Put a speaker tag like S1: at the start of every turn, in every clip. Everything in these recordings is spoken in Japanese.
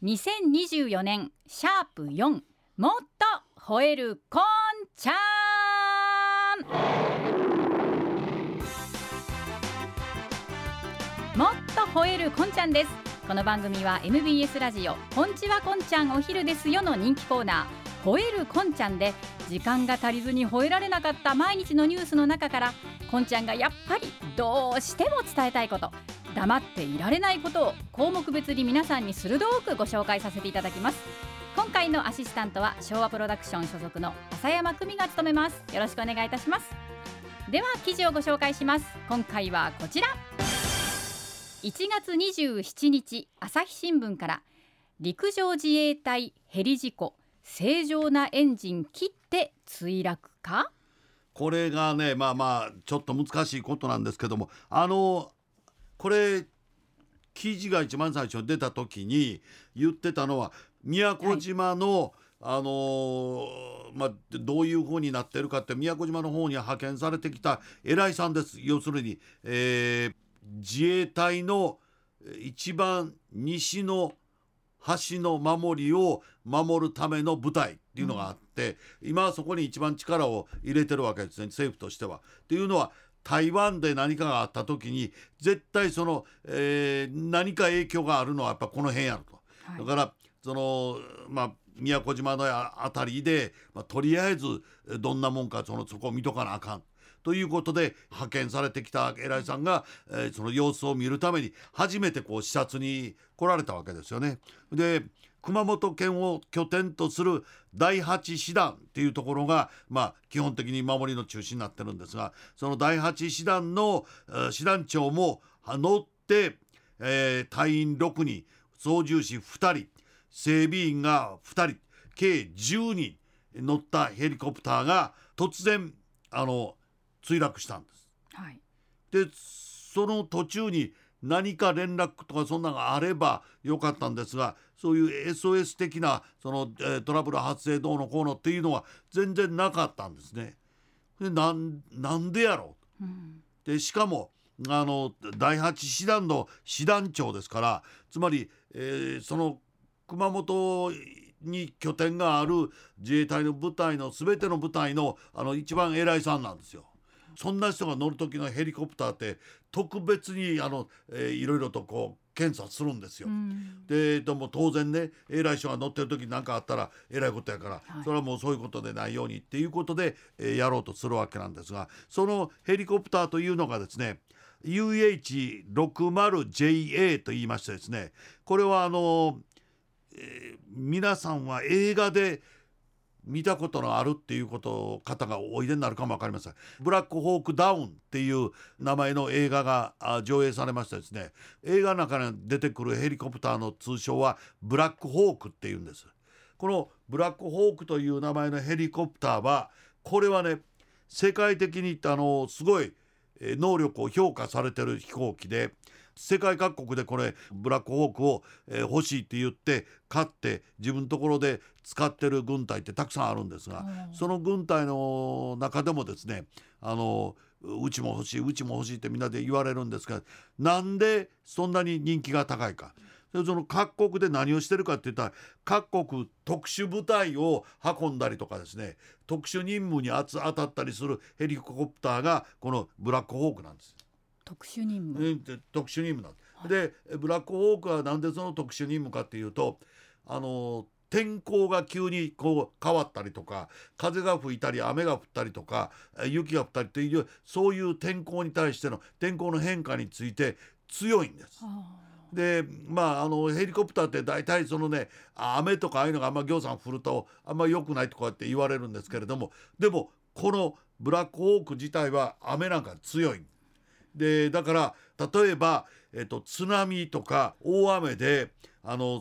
S1: 2024年シャープ4もっと吠えるこんちゃん。もっと吠えるこんちゃんです。この番組は MBS ラジオこんちはこんちゃんお昼ですよの人気コーナー。吠えるこんちゃんで時間が足りずに吠えられなかった毎日のニュースの中からこんちゃんがやっぱりどうしても伝えたいこと。黙っていられないことを項目別に皆さんに鋭くご紹介させていただきます。今回のアシスタントは昭和プロダクション所属の浅山久美が務めます。よろしくお願いいたします。では記事をご紹介します。今回はこちら。1月27日朝日新聞から陸上自衛隊ヘリ事故。正常なエンジン切って墜落か？
S2: これがねまあまあちょっと難しいことなんですけどもあのこれ記事が一番最初に出た時に言ってたのは宮古島の、はい。あのー、まあ、どういうふうになってるかって宮古島の方に派遣されてきた偉いさんです。要するに、えー、自衛隊の一番西の橋の守りを守るための部隊っていうのがあって、うん、今はそこに一番力を入れてるわけですね政府としては。っていうのは台湾で何かがあった時に絶対その、えー、何か影響があるのはやっぱこの辺やると。はい、だからそのまあ宮古島の辺りで、まあ、とりあえずどんなもんかそのそこを見とかなあかん。ということで派遣されてきた偉いさんが、えー、その様子を見るために初めてこう視察に来られたわけですよね。で熊本県を拠点とする第8師団っていうところが、まあ、基本的に守りの中心になってるんですがその第8師団の師団長も乗って、えー、隊員6人操縦士2人整備員が2人計10人乗ったヘリコプターが突然あの墜落したんです。はい、でその途中に何か連絡とかそんなのがあればよかったんですがそういう SOS 的なその、えー、トラブル発生どうのこうのっていうのは全然なかったんですね。でなんなんでやろう、うん、でしかもあの第8師団の師団長ですからつまり、えー、その熊本に拠点がある自衛隊の部隊の全ての部隊のあの一番偉いさんなんですよ。そんな人が乗る時のヘリコプターって特別にあの、えー、いろいろとこう検査するんですよ。うん、ででも当然ね偉い人が乗ってる時何かあったらえらいことやから、はい、それはもうそういうことでないようにっていうことで、えー、やろうとするわけなんですがそのヘリコプターというのがですね UH60JA と言いましてですねこれはあの、えー、皆さんは映画で見たことのあるっていうこと方がおいでになるかも分かりません。ブラックホークダウンっていう名前の映画が上映されましてですね。映画の中に出てくるヘリコプターの通称はブラックホークっていうんです。このブラックホークという名前のヘリコプターはこれはね世界的にあのすごい能力を評価されてる飛行機で世界各国でこれブラックホークを、え欲しいって言って買って自分のところで使ってる軍隊ってたくさんあるんですが、その軍隊の中でもですねあのうちも欲しいうちも欲しいってみんなで言われるんですがなんでそんなに人気が高いか。その各国で何をしてるかって言ったら各国特殊部隊を運んだりとかですね特殊任務に当たったりするヘリコプターがこのブラックホークなんです。
S1: 特殊任務、
S2: 特殊任務なんで、はい、ブラックホークはなんでその特殊任務かっていうとあの天候が急にこう変わったりとか風が吹いたり雨が降ったりとか雪が降ったりっていうそういう天候に対しての天候の変化について強いんです。でまああのヘリコプターって大体そのね雨とかああいうのがあんまぎょうさん降るとあんま良くないとかって言われるんですけれどもでもこのブラックホーク自体は雨なんか強い。でだから例えば、えっと、津波とか大雨であの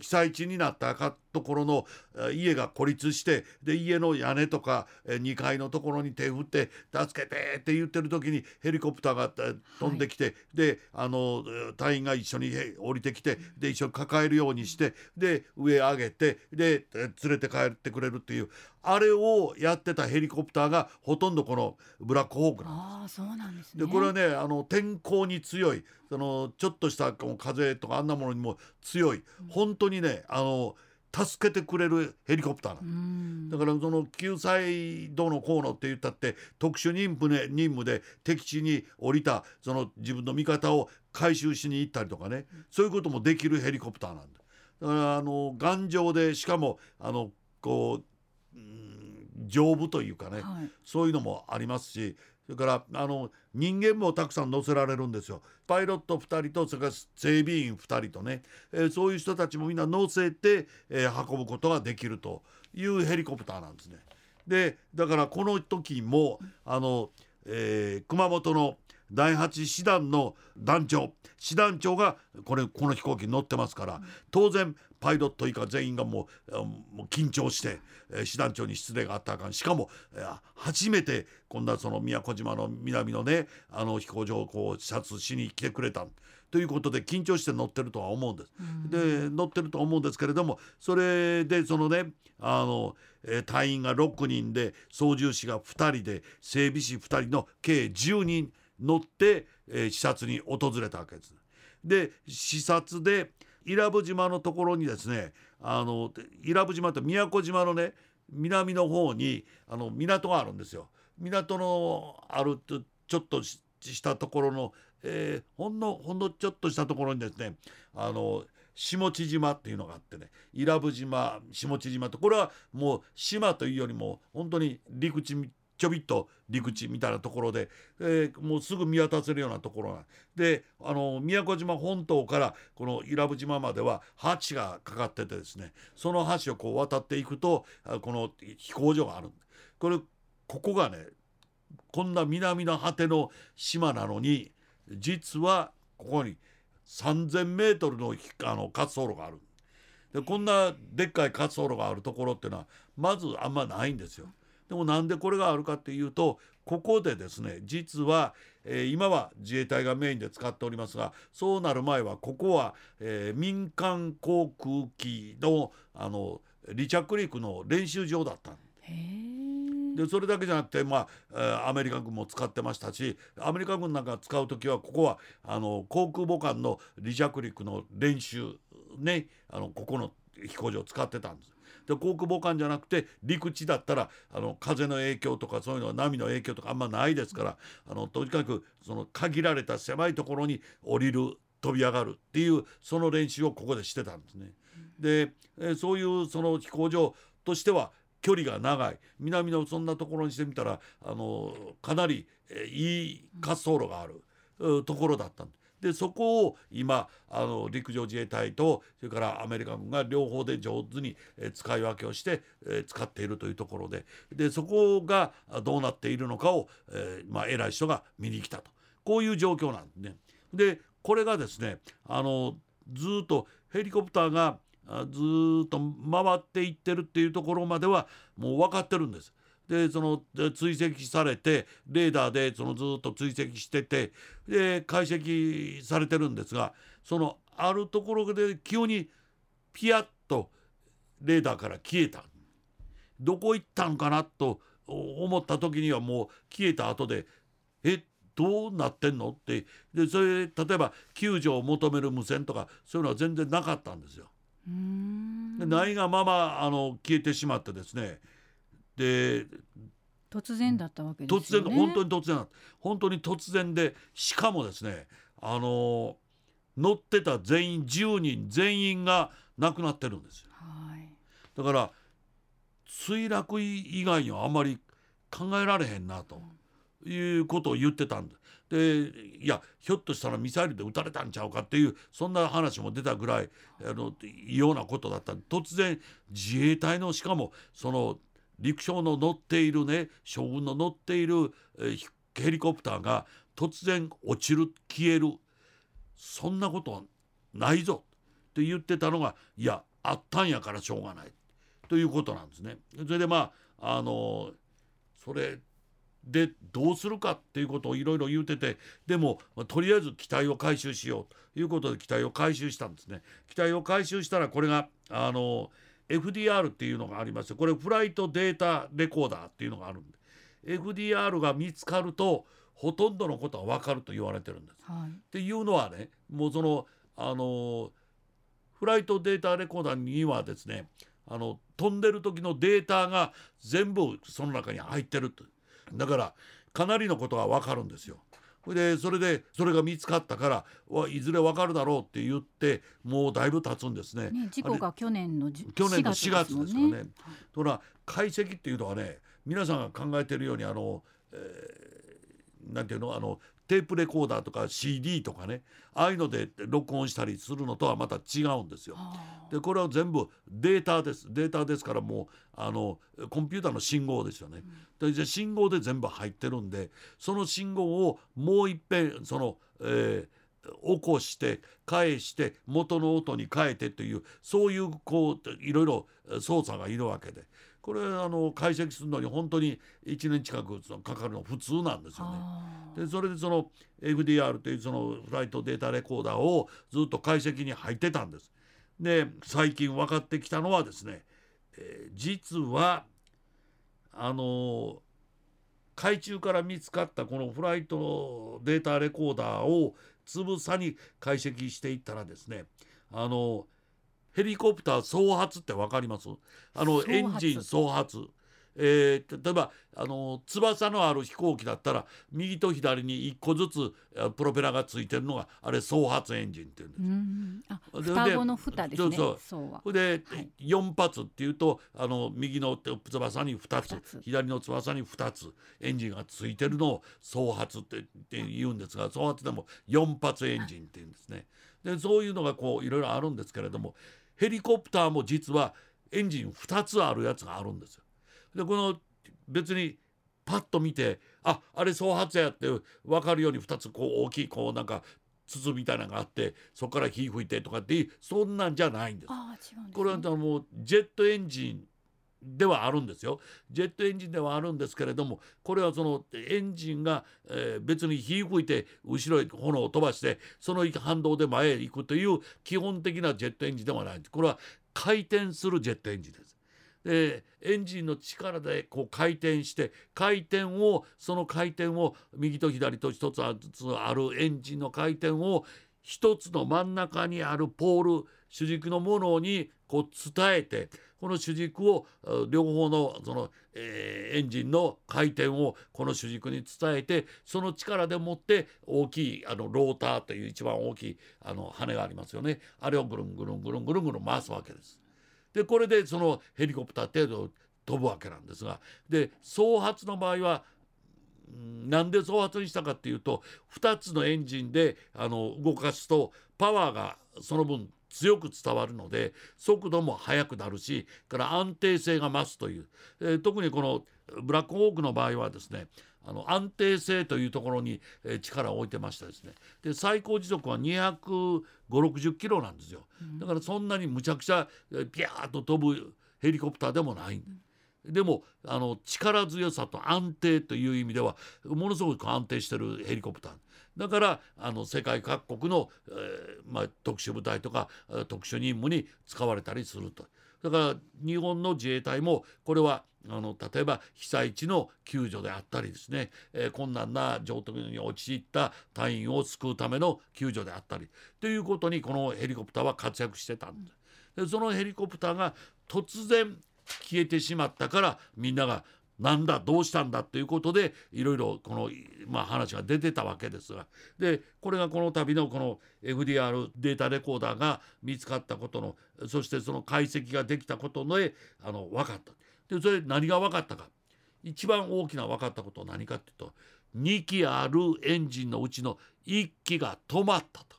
S2: 被災地になったところの家が孤立してで家の屋根とか2階のところに手振って「助けて!」って言ってる時にヘリコプターが飛んできて、はい、であの隊員が一緒に降りてきてで一緒に抱えるようにしてで上上げてで連れて帰ってくれるっていうあれをやってたヘリコプターがほとんどこのブラックホークなんです。あそうなんですね、でこれはねあの天候に強いそのちょっとした風とかあんなものにも強い本当にねあの助けてくれるヘリコプターな
S1: ん。
S2: だからその救済どうのこうのって言ったって特殊任務,、ね、任務で敵地に降りたその自分の味方を回収しに行ったりとかね。そういうこともできるヘリコプターなんだ。だからあの頑丈でしかもあのこう、うん丈夫というかね。
S1: はい。
S2: そういうのもありますしそれからあの人間もたくさん乗せられるんですよ。パイロット2人とそれから整備員2人とね、えーそういう人たちもみんな乗せて、えー運ぶことができるというヘリコプターなんですね。でだからこの時もあの、えー熊本の第8師団の団長師団長がこれこの飛行機に乗ってますから当然パイロット以下全員がもうあもう緊張して、えー師団長に失礼があったらあかんしかも、えー初めてこんなその宮古島の南のねあの飛行場をこう視察しに来てくれたということで緊張して乗ってるとは思うんです。で乗ってると思うんですけれどもそれでそのねあの、えー隊員が6人で操縦士が2人で整備士2人の計10人乗って、えー視察に訪れたわけです。で視察で伊良部島のところにですねあの伊良部島って宮古島のね南の方にあの港があるんですよ。港のあるとちょっとししたところの、えーほんのほんのちょっとしたところにですねあの下地島っていうのがあってね伊良部島下地島とこれはもう島というよりも本当に陸地ちょびっと陸地みたいなところで、えーもうすぐ見渡せるようなところな。んであの宮古島本島からこの伊良部島までは橋がかかっててですねその橋をこう渡っていくとあこの飛行場がある。これここがねこんな南の果ての島なのに実はここに3,000メートルのあの滑走路がある。でこんなでっかい滑走路があるところっていうのはまずあんまないんですよ。でもなんでこれがあるかっていうとここでですね実は、えー今は自衛隊がメインで使っておりますがそうなる前はここは、えー民間航空機のあの離着陸の練習場だったでそれだけじゃなくて、まあえーアメリカ軍も使ってましたしアメリカ軍なんか使う時はここはあの航空母艦の離着陸の練習ねあのここの飛行場を使ってたんです。で航空母艦じゃなくて陸地だったらあの風の影響とかそういうのは波の影響とかあんまないですからあのとにかくその限られた狭いところに降りる飛び上がるっていうその練習をここでしてたんですね。で、えそういうその飛行場としては距離が長い南のそんなところにしてみたらあのかなり、えいい滑走路がある、ところだったんですでそこを今あの陸上自衛隊とそれからアメリカ軍が両方で上手に、使い分けをして、使っているというところででそこがどうなっているのかを、えーまあ、偉い人が見に来たとこういう状況なんですね。でこれがですねあのずっとヘリコプターがずっと回っていってるっていうところまではもう分かってるんです。でそので追跡されてレーダーでそのずーっと追跡しててで解析されてるんですがそのあるところで急にピヤッとレーダーから消えた。どこ行ったんかなと思った時にはもう消えた後でえどうなってんの？ってでそれ例えば救助を求める無線とかそういうのは全然なかったんですよ。ないがままあの消えてしまってですねで
S1: 突然だったわけです
S2: 突然
S1: よね
S2: 本当に突然だ本当に突然でしかもですねあの乗ってた全員10人全員が亡くなってるんですよ。
S1: はい。
S2: だから墜落以外にはあんまり考えられへんなということを言ってたんででいやひょっとしたらミサイルで撃たれたんちゃうかっていうそんな話も出たぐらいあの異様なことだった。突然自衛隊のしかもその陸将の乗っているね将軍の乗っている、えヘリコプターが突然落ちる消えるそんなことはないぞって言ってたのがいやあったんやからしょうがないということなんですね。それでまああのそれでどうするかっていうことをいろいろ言うててでも、まとりあえず機体を回収しようということで機体を回収したんですね。機体を回収したらこれがあの FDR っていうのがありましてこれフライトデータレコーダーっていうのがあるんで FDR が見つかるとほとんどのことは分かると言われてるんです。
S1: はい
S2: っていうのはねもうそのあのフライトデータレコーダーにはですねあの飛んでる時のデータが全部その中に入ってるとだからかなりのことが分かるんですよ。それでそれでそれが見つかったからわいずれ分かるだろうって言ってもうだいぶ経つんですね。
S1: ね事故が去年のじ
S2: 去年の4月ですからね。とら解析っていうのはね皆さんが考えてるようにあの、えーなんていうのあのテープレコーダーとか CD とかねああいうので録音したりするのとはまた違うんですよ。
S1: あ
S2: でこれは全部データですデータですからもうあのコンピューターの信号ですよね。でじゃあ信号で全部入ってるんでその信号をもういっぺんその、えー起こして返して元の音に変えてというそういうこういろいろ操作がいるわけでこれあの解析するのに本当に1年近くかかるの普通なんですよね。でそれでその FDR というそのフライトデータレコーダーをずっと解析に入ってたんです。で最近分かってきたのはですね、えー実はあの海中から見つかったこのフライトデータレコーダーをつぶさに解析していったらですねあのヘリコプター総発って分かります？あのエンジン総発。えー例えばあの翼のある飛行機だったら右と左に1個ずつあプロペラがついてるのがあれ総発エンジンっていうんです。
S1: う
S2: で
S1: 双子の蓋ですね
S2: そう
S1: そう。
S2: で、
S1: はい。
S2: 4発っていうとあの右の翼に2つ
S1: 二つ。
S2: 左の翼に2つエンジンがついてるのを総発ってって言うんですが総発でも4発エンジンっていうんですね。でそういうのがこういろいろあるんですけれどもヘリコプターも実はエンジン2つあるやつがあるんですよ。でこの別にパッと見てああれ総発やって分かるように2つこう大きいこうなんか筒みたいなのがあってそこから火吹いてとかってそんなんじゃないんです。
S1: あー違うんですね
S2: これはもうジェットエンジンではあるんですよジェットエンジンではあるんですけれどもこれはそのエンジンが、えー別に火吹いて後ろへ炎を飛ばしてその反動で前へ行くという基本的なジェットエンジンではないんですこれは回転するジェットエンジンです。でエンジンの力でこう回転して回転をその回転を右と左と一つずつあるエンジンの回転を一つの真ん中にあるポール主軸のものにこう伝えてこの主軸を両方のその、えーエンジンの回転をこの主軸に伝えてその力でもって大きいあのローターという一番大きいあの羽がありますよねあれをぐるんぐるんぐるんぐるんぐるん回すわけです。でこれでそのヘリコプター程度飛ぶわけなんですがで総発の場合はうんなんで総発にしたかっていうと2つのエンジンであの動かすとパワーがその分強く伝わるので速度も速くなるしから安定性が増すという、えー特にこのブラックホークの場合はですねあの安定性というところに、えー力を置いてましたですね。で最高時速は25060キロなんですよ。だからそんなにむちゃくちゃえーピャーッと飛ぶヘリコプターでもない。でもあの力強さと安定という意味ではものすごく安定してるヘリコプターだからあの世界各国の、えーまあ、特殊部隊とか特殊任務に使われたりするとだから日本の自衛隊もこれはあの例えば被災地の救助であったりですね、えー困難な状況に陥った隊員を救うための救助であったりということにこのヘリコプターは活躍してたんで。でそのヘリコプターが突然消えてしまったからみんながなんだどうしたんだということでいろいろこの、まあ、話が出てたわけですがでこれがこの度のこの FDR データレコーダーが見つかったことのそしてその解析ができたことであの分かったでそれ何が分かったか一番大きな分かったことは何かっていうと2機あるエンジンのうちの1機が止まったと。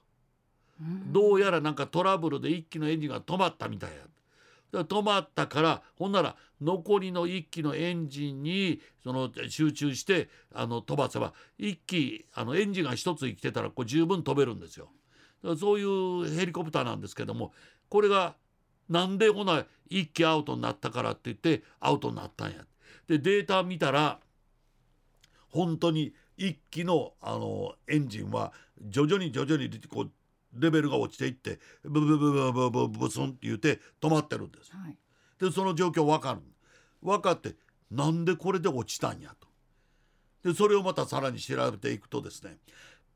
S1: うん
S2: どうやらなんかトラブルで1機のエンジンが止まったみたいや。止まったからほんなら残りの1機のエンジンにその集中してあの飛ばせば1機あのエンジンが1つ生きてたらこう十分飛べるんですよ。だからそういうヘリコプターなんですけどもこれがなんでほな1機アウトになったからって言ってアウトになったんや。でデータ見たら本当に1機のあのエンジンは徐々に徐々にこうレベルが落ちていってブブブブブブブスンって言って止まってるんです。
S1: はい
S2: でその状況分かる分かってなんでこれで落ちたんやと。でそれをまたさらに調べていくとですね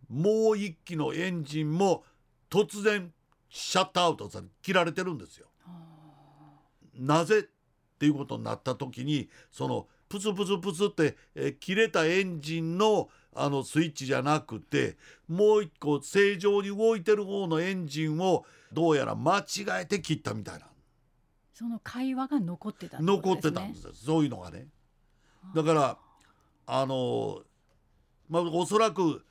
S2: もう一機のエンジンも突然シャットアウトされ切られてるんですよ。なぜっていうことになった時にそのプツプツプツって、え切れたエンジンのあのスイッチじゃなくてもう一個正常に動いてる方のエンジンをどうやら間違えて切ったみたいな。
S1: その会話が残ってた、
S2: ね、残ってたんですそういうのがね。だからあのまあおそらく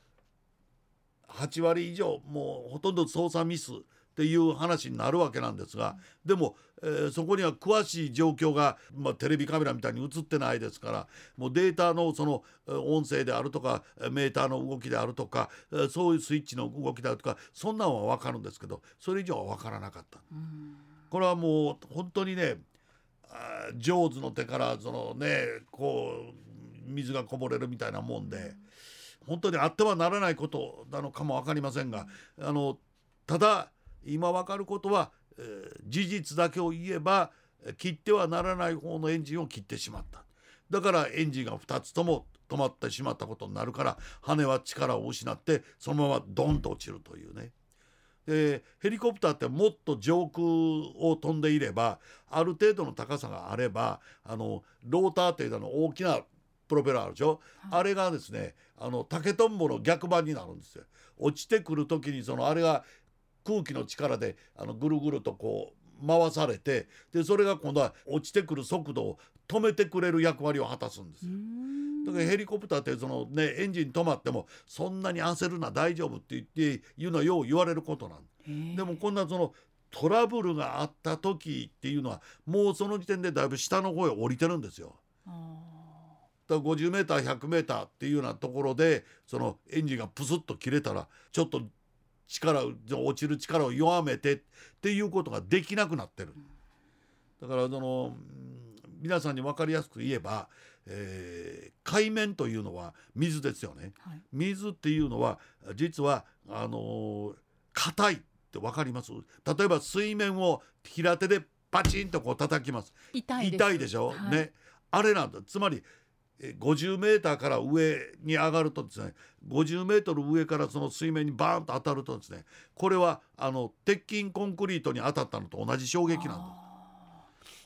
S2: 8割以上もうほとんど操作ミスっていう話になるわけなんですが、でも、えー、そこには詳しい状況が、まあ、テレビカメラみたいに映ってないですからもうデータのその音声であるとかメーターの動きであるとかそういうスイッチの動きであるとかそんなんは分かるんですけどそれ以上は分からなかった。これはもう本当にねジョーズの手からそのねこう水がこぼれるみたいなもんで。本当にあってはならないことなのかも分かりませんがあのただ今分かることは、えー、事実だけを言えば切ってはならない方のエンジンを切ってしまっただからエンジンが2つとも止まってしまったことになるから羽は力を失ってそのままドンと落ちるというね。でヘリコプターってもっと上空を飛んでいればある程度の高さがあればあのローターっていうの大きなプロペラあるでしょ、はい、あれがですねあの竹とんぼの逆版になるんですよ。落ちてくる時にそのあれが空気の力であのぐるぐるとこう回されてでそれが今度は落ちてくる速度を止めてくれる役割を果たすんですよ。だからヘリコプターってそのねエンジン止まってもそんなに焦るな大丈夫って言って言うのはよう言われることなんでもこんなそのトラブルがあった時っていうのはもうその時点でだいぶ下の方へ降りてるんですよ。だ 50m100m っていうようなところでそのエンジンがプスッと切れたらちょっと力落ちる力を弱めてっていうことができなくなってる。だからその皆さんに分かりやすく言えば、えー、海面というのは水ですよね。はい、水っていうのは実はあの硬、ー、いって分かります？例えば水面を平手でパチンとこう叩きます。
S1: 痛い
S2: でしょ、はい、ね。あれなんだ。つまり50メーターから上に上がるとですね50メートル上からその水面にバーンと当たるとですねこれはあの鉄筋コンクリートに当たったのと同じ衝撃なんだ。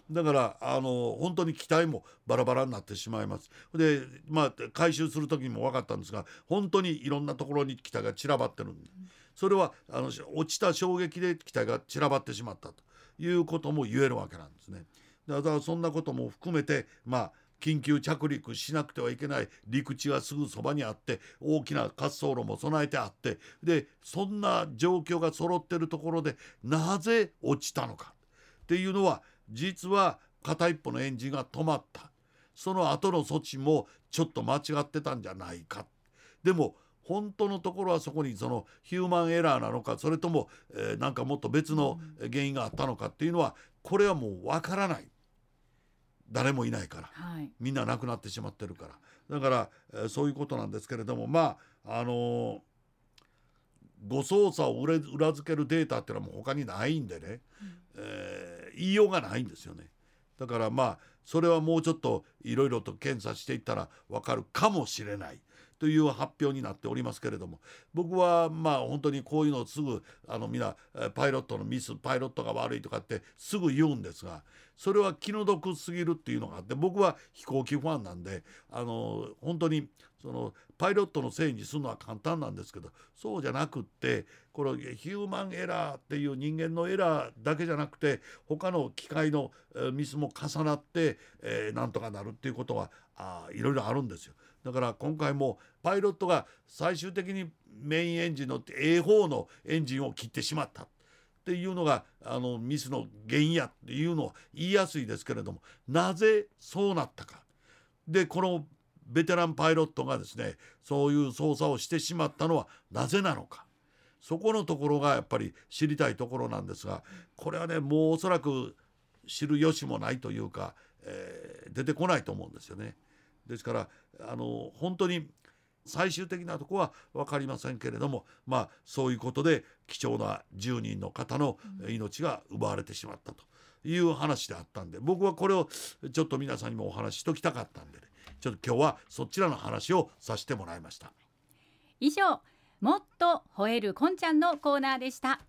S2: だからあの本当に機体もバラバラになってしまいます。でまあ回収する時にも分かったんですが本当にいろんなところに機体が散らばってるんでそれはあの落ちた衝撃で機体が散らばってしまったということも言えるわけなんですね。だからそんなことも含めてまあ緊急着陸しなくてはいけない陸地はすぐそばにあって大きな滑走路も備えてあってでそんな状況が揃ってるところでなぜ落ちたのか。っていうのは実は片一方のエンジンが止まった。その後の措置もちょっと間違ってたんじゃないか。でも本当のところはそこにそのヒューマンエラーなのかそれとも、えー、なんかもっと別の原因があったのかっていうのはこれはもうわからない。誰もいないから、はい、みんな亡くなってしまってるから。だから、えー、そういうことなんですけれどもまああのー、誤操作を裏付けるデータっていうのはもう他にないんでね、うん、えー、言いようがないんですよね。だからまあそれはもうちょっといろいろと検査していったら分かるかもしれない。という発表になっておりますけれども僕はまあ本当にこういうのをすぐあのみんなパイロットのミスパイロットが悪いとかってすぐ言うんですがそれは気の毒すぎるっていうのがあって僕は飛行機ファンなんであの本当にそのパイロットのせいにするのは簡単なんですけどそうじゃなくってこのヒューマンエラーっていう人間のエラーだけじゃなくて他の機械のミスも重なって、えー、なんとかなるっていうことはあいろいろあるんですよ。だから今回もパイロットが最終的にメインエンジンの A 方のエンジンを切ってしまったっていうのがあのミスの原因やっていうのを言いやすいですけれどもなぜそうなったか。でこのベテランパイロットがですねそういう操作をしてしまったのはなぜなのかそこのところがやっぱり知りたいところなんですがこれはねもうおそらく知る由もないというか、えー、出てこないと思うんですよね。ですからあの本当に最終的なとこは分かりませんけれどもまあそういうことで貴重な10人の方の命が奪われてしまったという話であったんで僕はこれをちょっと皆さんにもお話ししときたかったんでねちょっちょっと今日はそちらの話をさせてもらいました。
S1: 以上もっと吠えるこんちゃんのコーナーでした